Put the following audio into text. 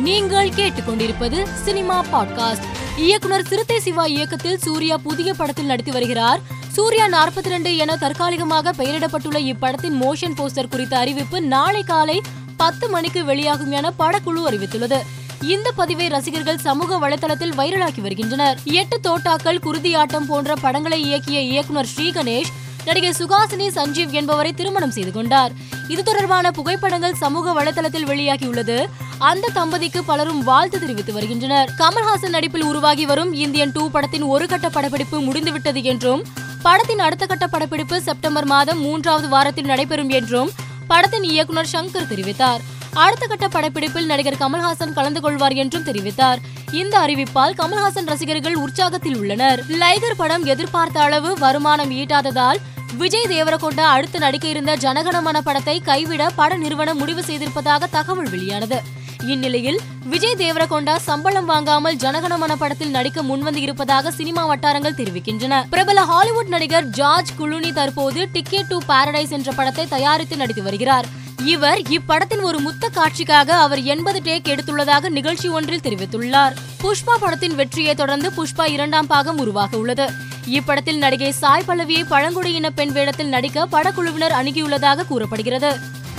நீங்கள் கேட்டுக்கொண்டிருப்பது cinema podcast. இயக்குனர் சிறுத்தை சிவா இயக்கத்தில் சூர்யா புதிய படத்தில் நடித்து வருகிறார். சூர்யா 42 ரெண்டு என தற்காலிகமாக பெயரிடப்பட்டுள்ள இப்படத்தின் மோஷன் போஸ்டர் குறித்த அறிவிப்பு நாளை காலை பத்து மணிக்கு வெளியாகும் என படக்குழு அறிவித்துள்ளது. இந்த பதிவை ரசிகர்கள் சமூக வலைதளத்தில் வைரலாக்கி வருகின்றனர். எட்டு தோட்டாக்கள் குருதியாட்டம் போன்ற படங்களை இயக்கிய இயக்குனர் ஸ்ரீ கணேஷ் நடிகை சுகாசினி சஞ்சீவ் என்பவரை திருமணம் செய்து கொண்டார். இது தொடர்பான புகைப்படங்கள் சமூக வலைதளத்தில் வெளியாகியுள்ளது அந்த தம்பதிக்கு பலரும் வாழ்த்து தெரிவித்து வருகின்றனர். கமல்ஹாசன் நடிப்பில் உருவாகி வரும் இந்தியன் டூ படத்தின் ஒரு கட்ட படப்பிடிப்பு முடிந்துவிட்டது என்றும் படத்தின் அடுத்த கட்ட படப்பிடிப்பு செப்டம்பர் மாதம் மூன்றாவது வாரத்தில் நடைபெறும் என்றும் படத்தின் இயக்குனர் சங்கர் தெரிவித்தார். அடுத்த கட்ட படப்பிடிப்பில் நடிகர் கமல்ஹாசன் கலந்து கொள்வார் என்றும் தெரிவித்தார். இந்த அறிவிப்பால் கமல்ஹாசன் ரசிகர்கள் உற்சாகத்தில் உள்ளனர். லைகர் படம் எதிர்பார்த்த அளவு வருமானம் ஈட்டாததால் விஜய் தேவரகொண்டா அடுத்து நடிக்க இருந்த ஜனகணமன படத்தை கைவிட பட நிறுவனம் முடிவு செய்திருப்பதாக தகவல் வெளியானது. இந்நிலையில் விஜய் தேவரகொண்டா சம்பளம் வாங்காமல் ஜனகணமன படத்தில் நடிக்க முன்வந்து இருப்பதாக சினிமா வட்டாரங்கள் தெரிவிக்கின்றன. பிரபல ஹாலிவுட் நடிகர் ஜார்ஜ் குளூனி தற்போது டிக்கெட் டு பாரடைஸ் என்ற படத்தை தயாரித்து நடித்து வருகிறார். இவர் இப்படத்தின் ஒரு முத்த காட்சிக்காக அவர் எண்பது டேக் எடுத்துள்ளதாக நிகழ்ச்சி ஒன்றில் தெரிவித்துள்ளார். புஷ்பா படத்தின் வெற்றியை தொடர்ந்து புஷ்பா இரண்டாம் பாகம் உருவாக உள்ளது இப்படத்தில் நடிகை சாய் பல்லவியை பழங்குடியின பெண் வேடத்தில் நடிக்க படக்குழுவினர் அணுகியுள்ளதாக கூறப்படுகிறது.